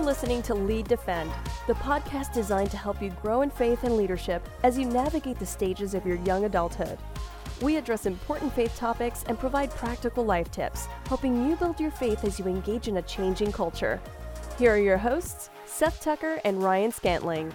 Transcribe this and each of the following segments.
You're listening to Lead Defend, the podcast designed to help you grow in faith and leadership as you navigate the stages of your young adulthood. We address important faith topics and provide practical life tips, helping you build your faith as you engage in a changing culture. Here are your hosts, Seth Tucker and Ryan Scantling.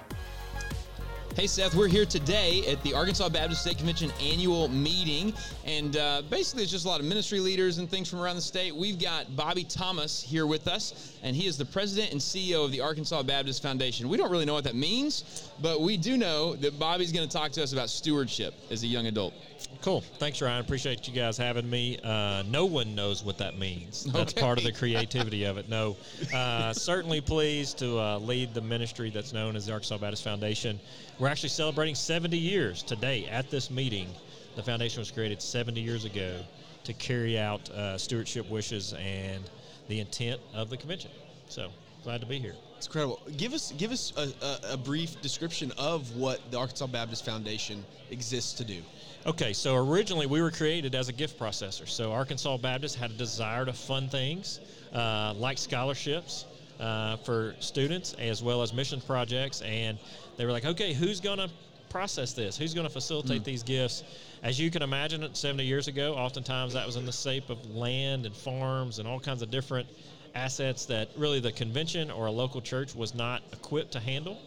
Hey, Seth, we're here today at the Arkansas Baptist State Convention annual meeting. And uh, basically, it's just a lot of ministry leaders and things from around the state. We've got Bobby Thomas here with us, and he is the president and CEO of the Arkansas Baptist Foundation. We don't really know what that means, but we do know that Bobby's going to talk to us about stewardship as a young adult. Cool. Thanks, Ryan. Appreciate you guys having me. Uh, no one knows what that means. That's Okay. part of the creativity of it. No. Uh, certainly pleased to uh, lead the ministry that's known as the Arkansas Baptist Foundation. We're actually celebrating 70 years today at this meeting. The foundation was created 70 years ago to carry out uh, stewardship wishes and the intent of the convention. So glad to be here. It's incredible. Give us give us a, a, a brief description of what the Arkansas Baptist Foundation exists to do. Okay, so originally we were created as a gift processor. So Arkansas Baptist had a desire to fund things uh, like scholarships uh, for students as well as mission projects. And they were like, okay, who's going to process this? Who's going to facilitate these gifts? As you can imagine, 70 years ago, oftentimes that was in the shape of land and farms and all kinds of different assets that really the convention or a local church was not equipped to handle.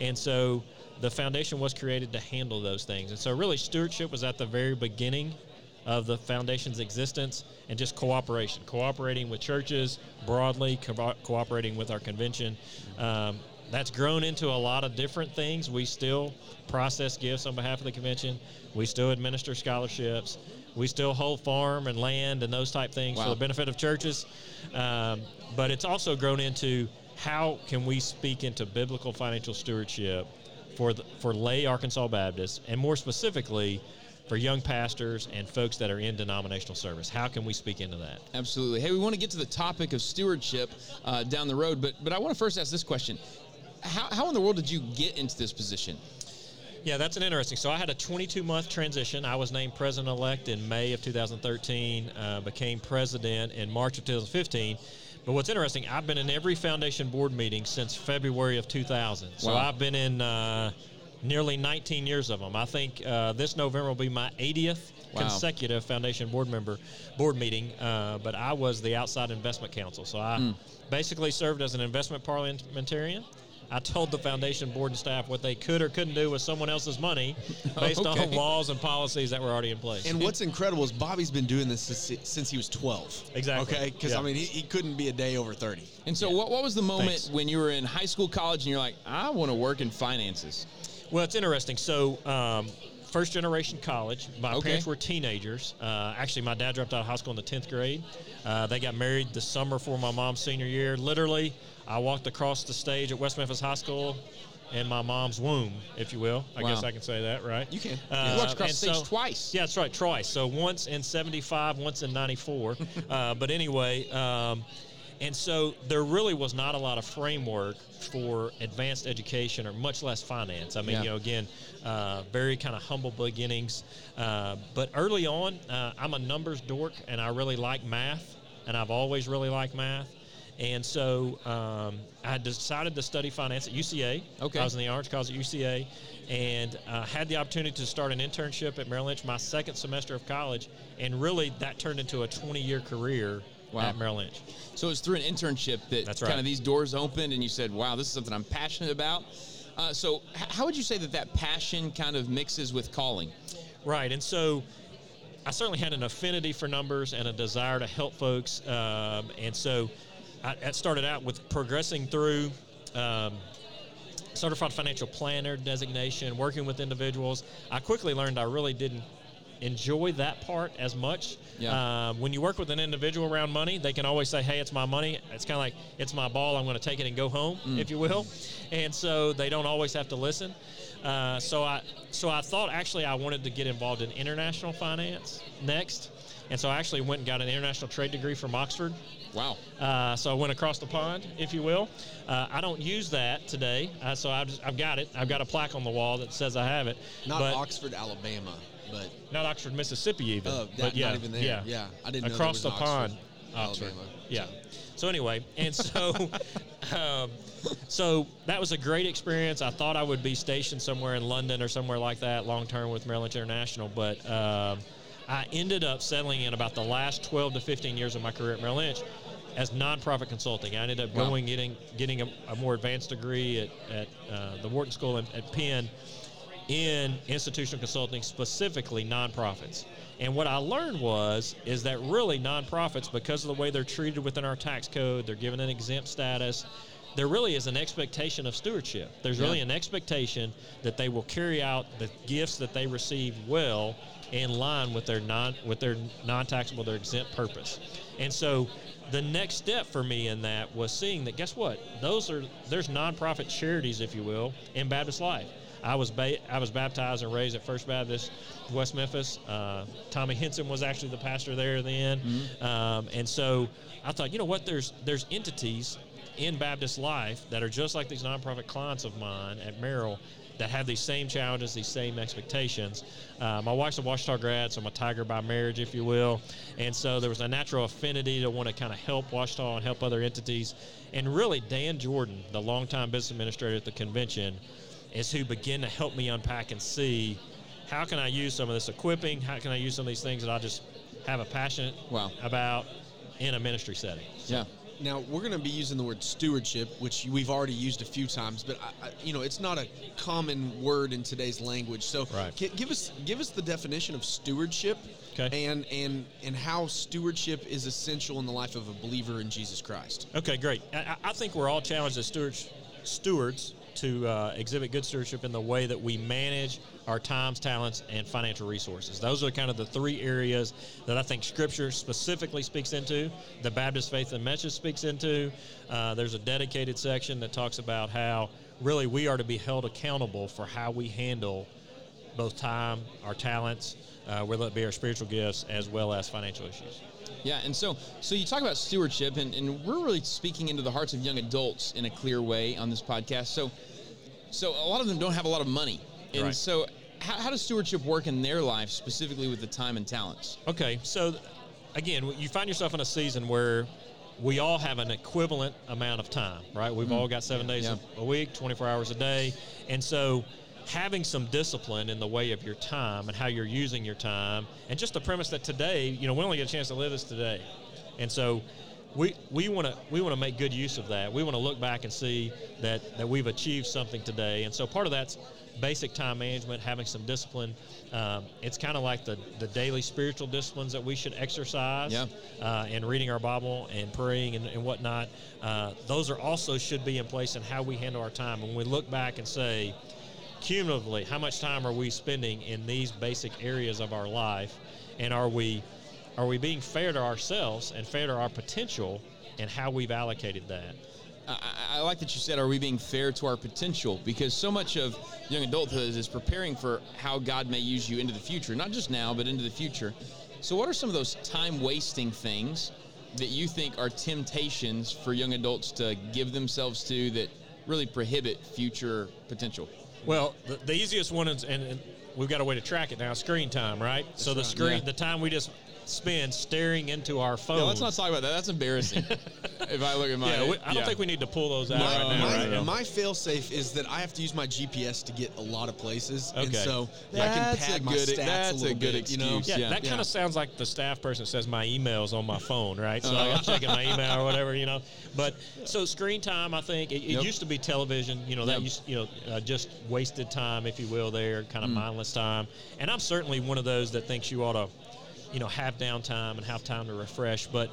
And so the foundation was created to handle those things. And so really stewardship was at the very beginning of the foundation's existence and just cooperation, cooperating with churches broadly, co- cooperating with our convention. Um, that's grown into a lot of different things. We still process gifts on behalf of the convention. We still administer scholarships. We still hold farm and land and those type things for the benefit of churches. Um, but it's also grown into how can we speak into biblical financial stewardship for the, for lay Arkansas Baptists, and more specifically for young pastors and folks that are in denominational service. How can we speak into that? Absolutely. Hey, we want to get to the topic of stewardship uh, down the road, but but I want to first ask this question: How, how in the world did you get into this position? Yeah, that's an interesting. So I had a 22 month transition. I was named president elect in May of 2013, uh, became president in March of 2015. But what's interesting, I've been in every foundation board meeting since February of 2000. So Wow. I've been in uh, nearly 19 years of them. I think uh, this November will be my 80th Wow. consecutive foundation board member board meeting. Uh, but I was the outside investment counsel, so I Hmm. basically served as an investment parliamentarian. I told the foundation board and staff what they could or couldn't do with someone else's money based Okay. on laws and policies that were already in place. And what's incredible is Bobby's been doing this since, since he was 12. Exactly. Okay, because Yeah. I mean he, he couldn't be a day over 30. And so, what, what was the moment Thanks. when you were in high school, college, and you're like, I want to work in finances? Well, it's interesting. So, um, first generation college. My Okay. parents were teenagers. Uh, actually, my dad dropped out of high school in the 10th grade. Uh, they got married the summer for my mom's senior year. Literally, I walked across the stage at West Memphis High School in my mom's womb, if you will. I Wow. guess I can say that, right? You can. Uh, You walked across the stage so- twice. Yeah, that's right, twice. So once in 75, once in 94. uh, but anyway, um, and so there really was not a lot of framework for advanced education or much less finance. I mean, Yeah. you know, again, uh, very kind of humble beginnings. Uh, but early on, uh, I'm a numbers dork and I really like math, and I've always really liked math. And so um, I decided to study finance at UCA. Okay. I was in the Orange College at UCA and uh, had the opportunity to start an internship at Merrill Lynch my second semester of college. And really, that turned into a 20 year career Wow. at Merrill Lynch. So it was through an internship that That's kind of these doors opened, and you said, "Wow, this is something I'm passionate about." Uh, so, h- how would you say that that passion kind of mixes with calling? Right. And so I certainly had an affinity for numbers and a desire to help folks. Um, and so I, I started out with progressing through. Um, Certified financial planner designation, working with individuals. I quickly learned I really didn't enjoy that part as much. Yeah. Um, when you work with an individual around money, they can always say, "Hey, it's my money." It's kind of like it's my ball. I'm going to take it and go home, if you will. And so they don't always have to listen. Uh, so I so I thought actually I wanted to get involved in international finance next, and so I actually went and got an international trade degree from Oxford. Wow. Uh, so I went across the pond, if you will. Uh, I don't use that today, uh, so I've, just, I've got it. I've got a plaque on the wall that says I have it. Not but Oxford, Alabama, but not Oxford, Mississippi, even. Oh, but that- yeah, not even there. Yeah, Yeah, I didn't across the Oxford, pond, Oxford. Alabama. Yeah. So anyway, and so um, so that was a great experience. I thought I would be stationed somewhere in London or somewhere like that long term with Merrill Lynch International, but um, I ended up settling in about the last 12 to 15 years of my career at Merrill Lynch as nonprofit consulting. I ended up Wow. going getting getting a, a more advanced degree at, at uh, the Wharton School at, at Penn in institutional consulting, specifically nonprofits. And what I learned was is that really nonprofits, because of the way they're treated within our tax code, they're given an exempt status. There really is an expectation of stewardship. There's really Yeah. an expectation that they will carry out the gifts that they receive well in line with their non with their non-taxable, their exempt purpose. And so the next step for me in that was seeing that guess what? Those are there's nonprofit charities, if you will, in Baptist life. I was ba- I was baptized and raised at First Baptist West Memphis. Uh, Tommy Henson was actually the pastor there then, um, and so I thought, you know what? There's there's entities in Baptist life that are just like these nonprofit clients of mine at Merrill that have these same challenges, these same expectations. Uh, my wife's a Ouachita grad, so I'm a tiger by marriage, if you will. And so there was a natural affinity to want to kind of help Ouachita and help other entities. And really, Dan Jordan, the longtime business administrator at the convention, is who begin to help me unpack and see how can I use some of this equipping, how can I use some of these things that I just have a passion Wow. about in a ministry setting. Yeah. Now we're going to be using the word stewardship, which we've already used a few times, but I, I, you know it's not a common word in today's language. So Right. gi- give us give us the definition of stewardship, Okay. and and and how stewardship is essential in the life of a believer in Jesus Christ. Okay, great. I, I- I think we're all challenged as stewards, stewards to uh, exhibit good stewardship in the way that we manage our times, talents, and financial resources. Those are kind of the three areas that I think Scripture specifically speaks into. The Baptist Faith and Message speaks into. Uh, there's a dedicated section that talks about how really we are to be held accountable for how we handle both time, our talents, uh, whether it be our spiritual gifts, as well as financial issues. Yeah, and so so you talk about stewardship, and, and we're really speaking into the hearts of young adults in a clear way on this podcast. So, so a lot of them don't have a lot of money, and Right. so how, how does stewardship work in their life, specifically with the time and talents? Okay, so again, you find yourself in a season where we all have an equivalent amount of time, right? We've mm. all got seven days Yeah. a week, 24 hours a day. And so having some discipline in the way of your time and how you're using your time, and just the premise that today, you know, we only get a chance to live this today. And so we we want to we want to make good use of that. We want to look back and see that that we've achieved something today. And so part of that's basic time management, having some discipline. Um, it's kind of like the the daily spiritual disciplines that we should exercise. Yeah. Uh, and reading our Bible and praying and, and whatnot. Uh, those are also should be in place in how we handle our time. When we look back and say, cumulatively, how much time are we spending in these basic areas of our life, and are we are we being fair to ourselves and fair to our potential and how we've allocated that? I, I- like that you said, "Are we being fair to our potential?" Because so much of young adulthood is preparing for how God may use you into the future, not just now, but into the future. So, what are some of those time-wasting things that you think are temptations for young adults to give themselves to that really prohibit future potential? Well, the, the easiest one is, and, and we've got a way to track it now. Screen time, right? so the right. screen, Yeah. the time we just spend staring into our phone. No, let's not talk about that. That's embarrassing. if I look at my, yeah, we, I don't think we need to pull those out My, right now. my, right now. my fail-safe is that I have to use my GPS to get a lot of places, and Okay. so I That's can a pad my good- stats that's a a little good bit, you know? Yeah, Yeah. that kind Yeah. of sounds like the staff person says my emails on my phone, right? So like, I'm checking my email or whatever, you know. But so screen time, I think it, it Yep. used to be television, you know, that Yep. used, you know, uh, just wasted time, if you will, there, kind Mm. of mindless time. And I'm certainly one of those that thinks you ought to, you know, have downtime and have time to refresh. But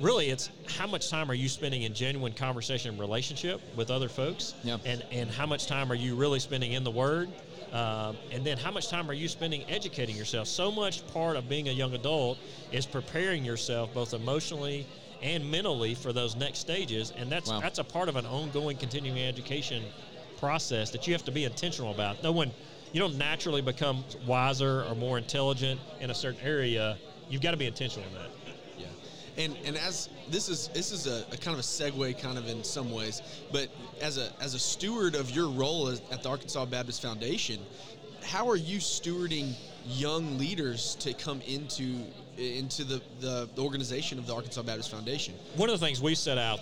really, it's how much time are you spending in genuine conversation and relationship with other folks, Yep. and and how much time are you really spending in the Word. Um, and then how much time are you spending educating yourself? So much part of being a young adult is preparing yourself both emotionally and mentally for those next stages, and that's Wow. that's a part of an ongoing continuing education process that you have to be intentional about. No one, you don't naturally become wiser or more intelligent in a certain area. You've got to be intentional in that. Yeah, and and as this is this is a, a kind of a segue, kind of in some ways, but as a as a steward of your role as, at the Arkansas Baptist Foundation, how are you stewarding young leaders to come into into the, the, the organization of the Arkansas Baptist Foundation? One of the things we set out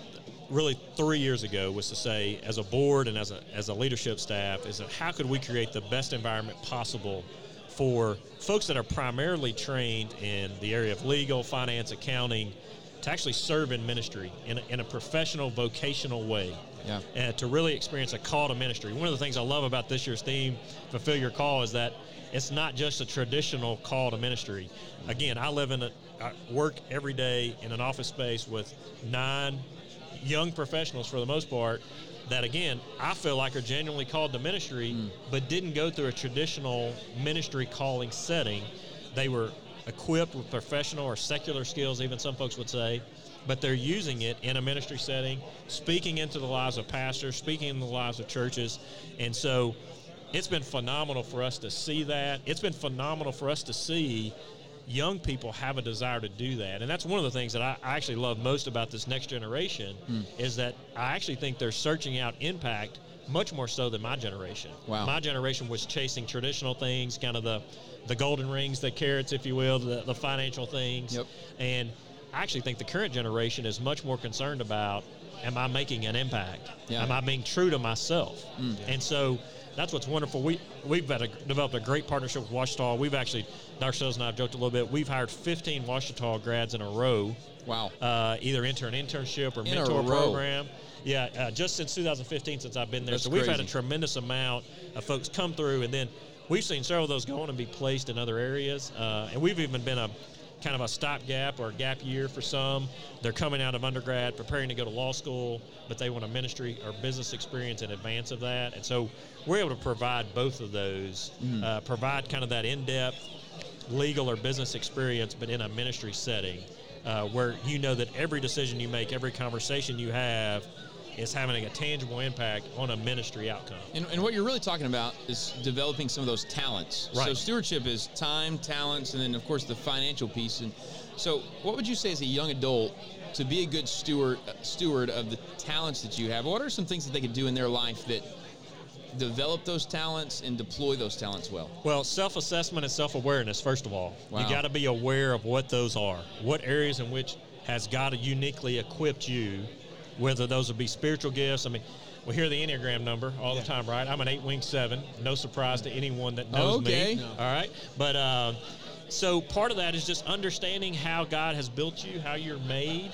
really three years ago was to say, as a board and as a, as a leadership staff, is that how could we create the best environment possible for folks that are primarily trained in the area of legal, finance, accounting, to actually serve in ministry in a, in a professional, vocational way. Yeah. And to really experience a call to ministry. One of the things I love about this year's theme, Fulfill Your Call, is that it's not just a traditional call to ministry. Again, I live in a, I work every day in an office space with nine young professionals for the most part that again I feel like are genuinely called to ministry, Mm. but didn't go through a traditional ministry calling setting. They were equipped with professional or secular skills, even some folks would say, but they're using it in a ministry setting, speaking into the lives of pastors, speaking in the lives of churches, and so it's been phenomenal for us to see that. It's been phenomenal for us to see young people have a desire to do that. And that's one of the things that I, I actually love most about this next generation hmm. is that I actually think they're searching out impact much more so than my generation. Wow. My generation was chasing traditional things, kind of the the golden rings, the carrots, if you will, the, the financial things. Yep. And I actually think the current generation is much more concerned about am I making an impact? Yeah. Am I being true to myself? Hmm. And so that's what's wonderful. We we've had a, developed a great partnership with Ouachita. We've actually, Dr. Sells and I have joked a little bit. We've hired 15 Ouachita grads in a row, Wow. uh, either enter an internship or In mentor program. Yeah, uh, just since 2015, since I've been there. That's so we've had a tremendous amount of folks come through, and then we've seen several of those go on and be placed in other areas. Uh, and we've even been a kind of a stopgap or a gap year for some. They're coming out of undergrad, preparing to go to law school, but they want a ministry or business experience in advance of that. And so we're able to provide both of those, Mm-hmm. uh, provide kind of that in-depth legal or business experience, but in a ministry setting uh, where you know that every decision you make, every conversation you have, is having a tangible impact on a ministry outcome. And, and what you're really talking about is developing some of those talents. Right. So stewardship is time, talents, and then of course the financial piece. And so, what would you say as a young adult to be a good steward steward of the talents that you have? What are some things that they could do in their life that develop those talents and deploy those talents well? Well, self assessment and self awareness, first of all. Wow. You got to be aware of what those are. What areas in which has God uniquely equipped you, whether those would be spiritual gifts. I mean, we hear the Enneagram number all the time, right? I'm an eight wing seven. No surprise to anyone that knows Okay. me. No. All right. But uh, so part of that is just understanding how God has built you, how you're made.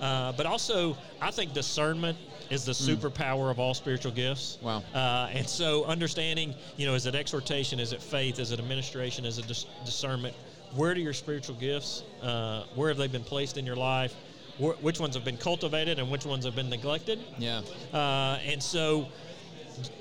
Uh, but also, I think discernment is the superpower of all spiritual gifts. Wow. Uh, and so understanding, you know, is it exhortation? Is it faith? Is it administration? Is it dis- discernment? Where do your spiritual gifts? Uh, where have they been placed in your life? Wh- which ones have been cultivated and which ones have been neglected? Yeah. Uh, and so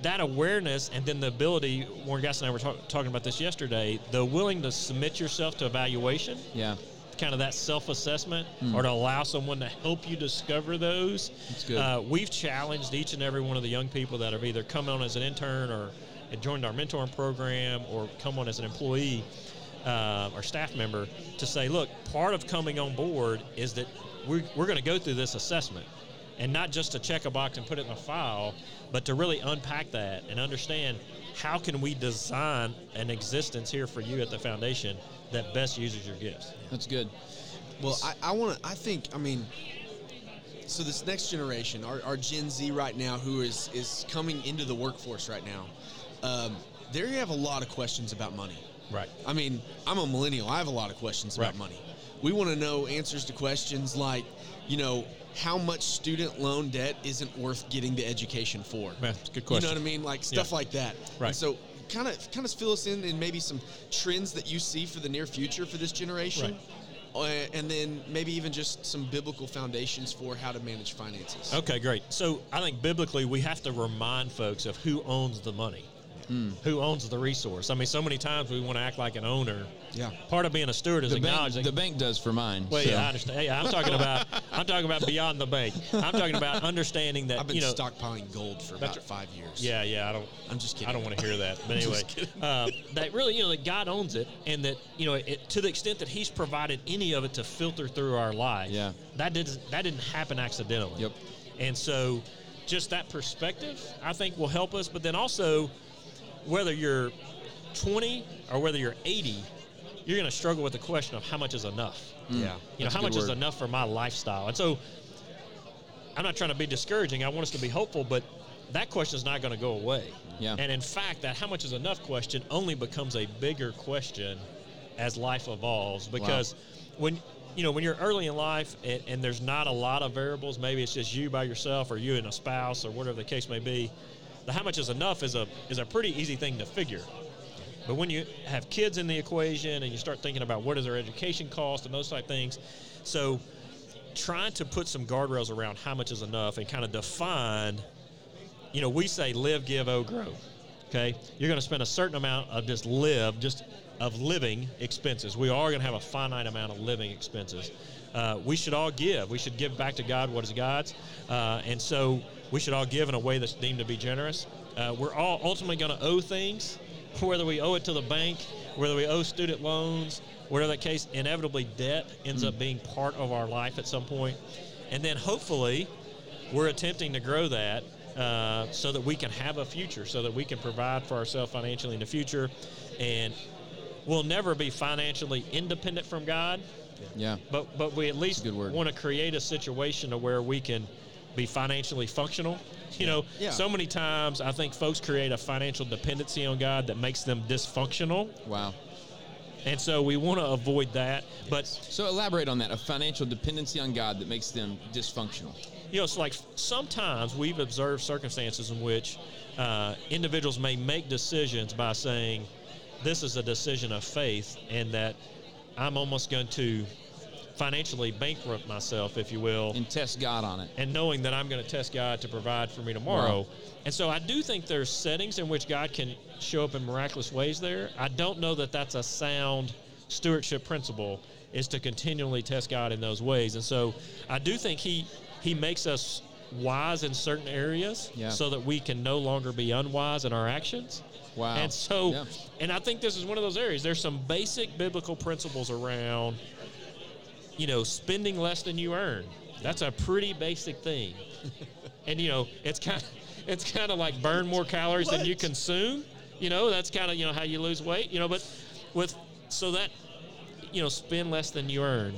that awareness and then the ability, Warren Gass and I were talk- talking about this yesterday, the willing to submit yourself to evaluation, Yeah. kind of that self-assessment, or to allow someone to help you discover those. That's good. Uh, we've challenged each and every one of the young people that have either come on as an intern or joined our mentoring program or come on as an employee uh, or staff member to say, look, part of coming on board is that we're, we're going to go through this assessment. And not just to check a box and put it in a file, but to really unpack that and understand how can we design an existence here for you at the foundation that best uses your gifts. That's good. Well, I, I want to. I think. I mean, so this next generation, our, our Gen Z right now, who is is coming into the workforce right now, um, they have a lot of questions about money. Right. I mean, I'm a millennial. I have a lot of questions about money. We want to know answers to questions like, you know, how much student loan debt isn't worth getting the education for. Yeah, good You know what I mean? Like stuff Yeah. like that. Right. And so kind of kind of fill us in in maybe some trends that you see for the near future for this generation. Uh, and then maybe even just some biblical foundations for how to manage finances. Okay, great. So I think biblically we have to remind folks of who owns the money, who owns the resource. I mean, so many times we want to act like an owner. Yeah. Part of being a steward is The bank, acknowledging. the bank does for mine. well, so. yeah, I understand. Hey, I'm talking about. I'm talking about beyond the bank. I'm talking about understanding that I've been you know. stockpiling gold for That's about five years. Yeah, yeah. I don't. I'm just kidding. I don't want to hear that. But anyway, uh, that really, you know, that God owns it, and that you know, it, to the extent that He's provided any of it to filter through our life. Yeah. That didn't. That didn't happen accidentally. Yep. And so, just that perspective, I think, will help us. But then also, whether you're 20 or whether you're 80, you're going to struggle with the question of how much is enough. Mm. Yeah. You know, how good much is enough for my lifestyle? And so, I'm not trying to be discouraging. I want us to be hopeful, but that question is not going to go away. Yeah. And in fact, that how much is enough question only becomes a bigger question as life evolves because when you know when you're early in life and, and there's not a lot of variables, maybe it's just you by yourself or you and a spouse or whatever the case may be. The how much is enough is a is a pretty easy thing to figure. But when you have kids in the equation and you start thinking about what is their education cost and those type things, so trying to put some guardrails around how much is enough and kind of define, you know, we say live, give, oh, grow. Okay, you're going to spend a certain amount of just live, just of living expenses. We are going to have a finite amount of living expenses. Uh, we should all give. We should give back to God what is God's, uh, and so we should all give in a way that's deemed to be generous. Uh, we're all ultimately going to owe things, whether we owe it to the bank, whether we owe student loans, whatever that case. Inevitably, debt ends up being part of our life at some point, and then hopefully, we're attempting to grow that uh, so that we can have a future, so that we can provide for ourselves financially in the future, and we'll never be financially independent from God. Yeah. But but we at least want to create a situation to where we can be financially functional. You know, Yeah. so many times I think folks create a financial dependency on God that makes them dysfunctional, Wow. and so we want to avoid that. But So elaborate on that. A financial dependency on God that makes them dysfunctional. you know, it's like sometimes we've observed circumstances in which uh, individuals may make decisions by saying, "This is a decision of faith," and that I'm almost going to financially bankrupt myself, if you will, And test God on it. and knowing that I'm going to test God to provide for me tomorrow. Wow. And so I do think there's settings in which God can show up in miraculous ways there. I don't know that that's a sound stewardship principle is to continually test God in those ways. And so I do think he he makes us wise in certain areas Yeah. so that we can no longer be unwise in our actions. Wow. And so Yeah. and I think this is one of those areas. There's some basic biblical principles around you know, spending less than you earn. That's a pretty basic thing. and you know, it's kind of it's kind of like burn more calories than you consume. You know, that's kind of you know how you lose weight. You know, but with so that you know, spend less than you earn,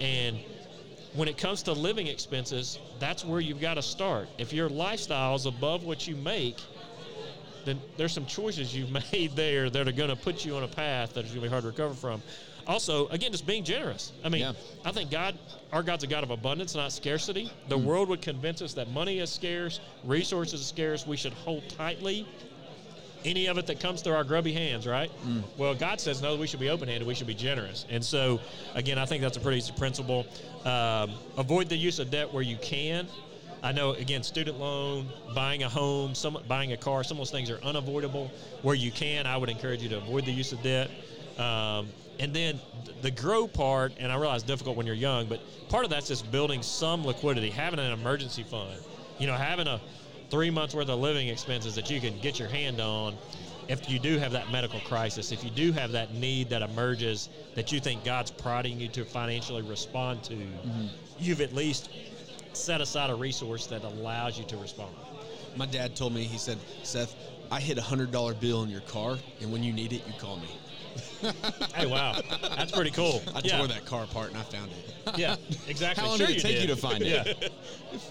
and when it comes to living expenses, that's where you've got to start. If your lifestyle is above what you make, then there's some choices you've made there that are going to put you on a path that is going to be hard to recover from. Also, again, just being generous. I mean, Yeah. I think God, our God's a God of abundance, not scarcity. The world would convince us that money is scarce, resources are scarce. We should hold tightly any of it that comes through our grubby hands, right? Well, God says no, we should be open handed, we should be generous. And so, again, I think that's a pretty easy principle. Um, avoid the use of debt where you can. I know, again, student loan, buying a home, some, buying a car, some of those things are unavoidable. Where you can, I would encourage you to avoid the use of debt. Um, and then the grow part, and I realize it's difficult when you're young, but part of that's just building some liquidity, having an emergency fund. You know, having a three months worth of living expenses that you can get your hand on if you do have that medical crisis, if you do have that need that emerges that you think God's prodding you to financially respond to, mm-hmm. you've at least set aside a resource that allows you to respond. My dad told me, he said, Seth, I hit a hundred dollar bill in your car, and when you need it, you call me. hey, wow, that's pretty cool. I yeah. tore that car apart and I found it. Yeah, exactly. How long Sure did it take did. you to find it? Yeah,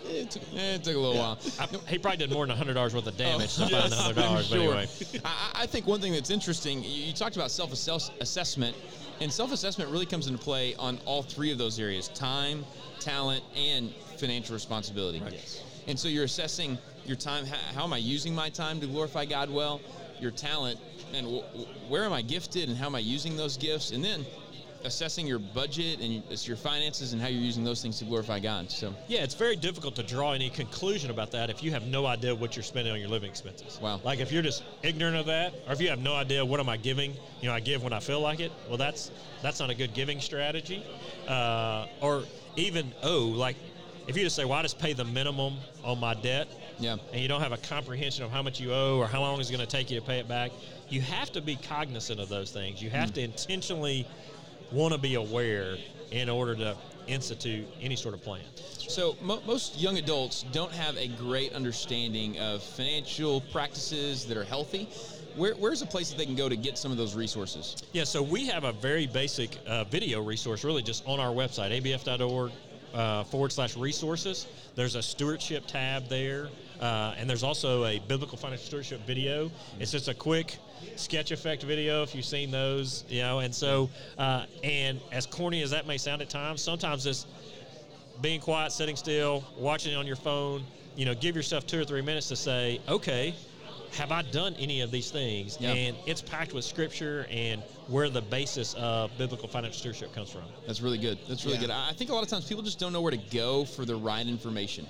It took, it took a little while. I, he probably did more than hundred dollars worth of oh, damage to find Yes, hundred I'm dollars. But sure. anyway, I, I I think one thing that's interesting, you, you talked about self assessment, and self assessment really comes into play on all three of those areas time, talent, and financial responsibility. Yes. And so you're assessing your time. How, how am I using my time to glorify God well? Your talent, and where am I gifted, and how am I using those gifts? And then assessing your budget and your finances and how you're using those things to glorify God. So, Yeah, it's very difficult to draw any conclusion about that if you have no idea what you're spending on your living expenses. Wow. Like if you're just ignorant of that, or if you have no idea what am I giving, you know, I give when I feel like it. Well, that's that's not a good giving strategy. Uh, or even oh, like if you just say, "Well, I just pay the minimum on my debt," yeah. and you don't have a comprehension of how much you owe or how long it's going to take you to pay it back, you have to be cognizant of those things. You have to intentionally want to be aware in order to institute any sort of plan. So mo- most young adults don't have a great understanding of financial practices that are healthy. Where, where's a place that they can go to get some of those resources? Yeah, so we have a very basic uh, video resource, really just on our website, abf.org uh, forward slash resources. There's a stewardship tab there, uh, and there's also a biblical financial stewardship video. It's just a quick sketch effect video if you've seen those, you know. And so, uh, and as corny as that may sound at times, sometimes it's being quiet, sitting still, watching it on your phone. You know, give yourself two or three minutes to say, okay, have I done any of these things? Yeah. And it's packed with scripture and where the basis of biblical financial stewardship comes from. That's really good. That's really Yeah. good. I I think a lot of times people just don't know where to go for the right information.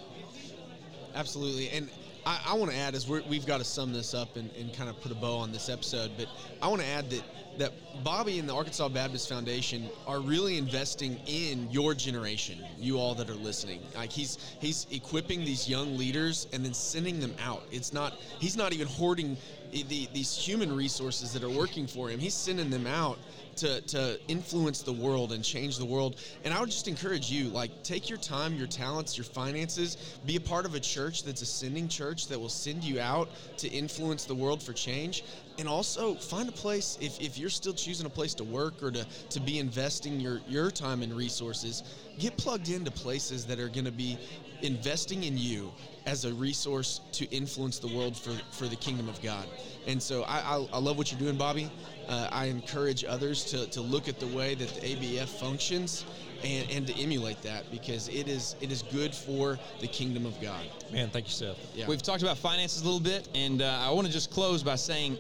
Absolutely. And I, I want to add, as we're, we've got to sum this up and, and kind of put a bow on this episode, but I want to add that, that Bobby and the Arkansas Baptist Foundation are really investing in your generation, you all that are listening. Like he's he's equipping these young leaders and then sending them out. It's not he's not even hoarding the, these human resources that are working for him. He's sending them out to, to influence the world and change the world. And I would just encourage you, like, take your time, your talents, your finances, be a part of a church that's a sending church that will send you out to influence the world for change. And also find a place, if, if you're still choosing a place to work or to, to be investing your, your time and resources, get plugged into places that are going to be investing in you as a resource to influence the world for, for the kingdom of God. And so I, I, I love what you're doing, Bobby. Uh, I encourage others to, to look at the way that the ABF functions and, and to emulate that because it is it is good for the kingdom of God. Man, thank you, Seth. Yeah. We've talked about finances a little bit, and uh, I want to just close by saying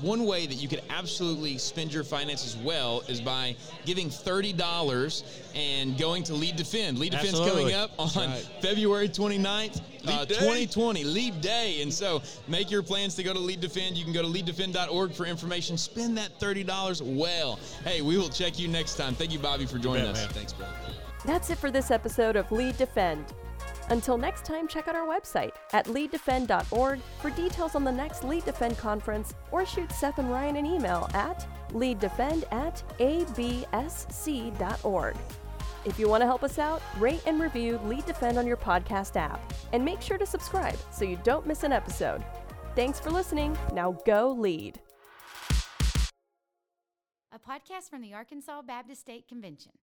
one way that you could absolutely spend your finances well is by giving $30 and going to Lead Defend. Lead Defend's Absolutely. coming up on right. February 29th, uh, Lead 2020, Lead Day. And so make your plans to go to Lead Defend. You can go to leaddefend.org for information. Spend that $30 well. Hey, we will check you next time. Thank you, Bobby, for joining bet, us. man. Thanks, brother. That's it for this episode of Lead Defend. Until next time, check out our website at leaddefend.org for details on the next Lead Defend conference or shoot Seth and Ryan an email at leaddefend at absc.org. If you want to help us out, rate and review Lead Defend on your podcast app and make sure to subscribe so you don't miss an episode. Thanks for listening. Now go lead. a podcast from the Arkansas Baptist State Convention.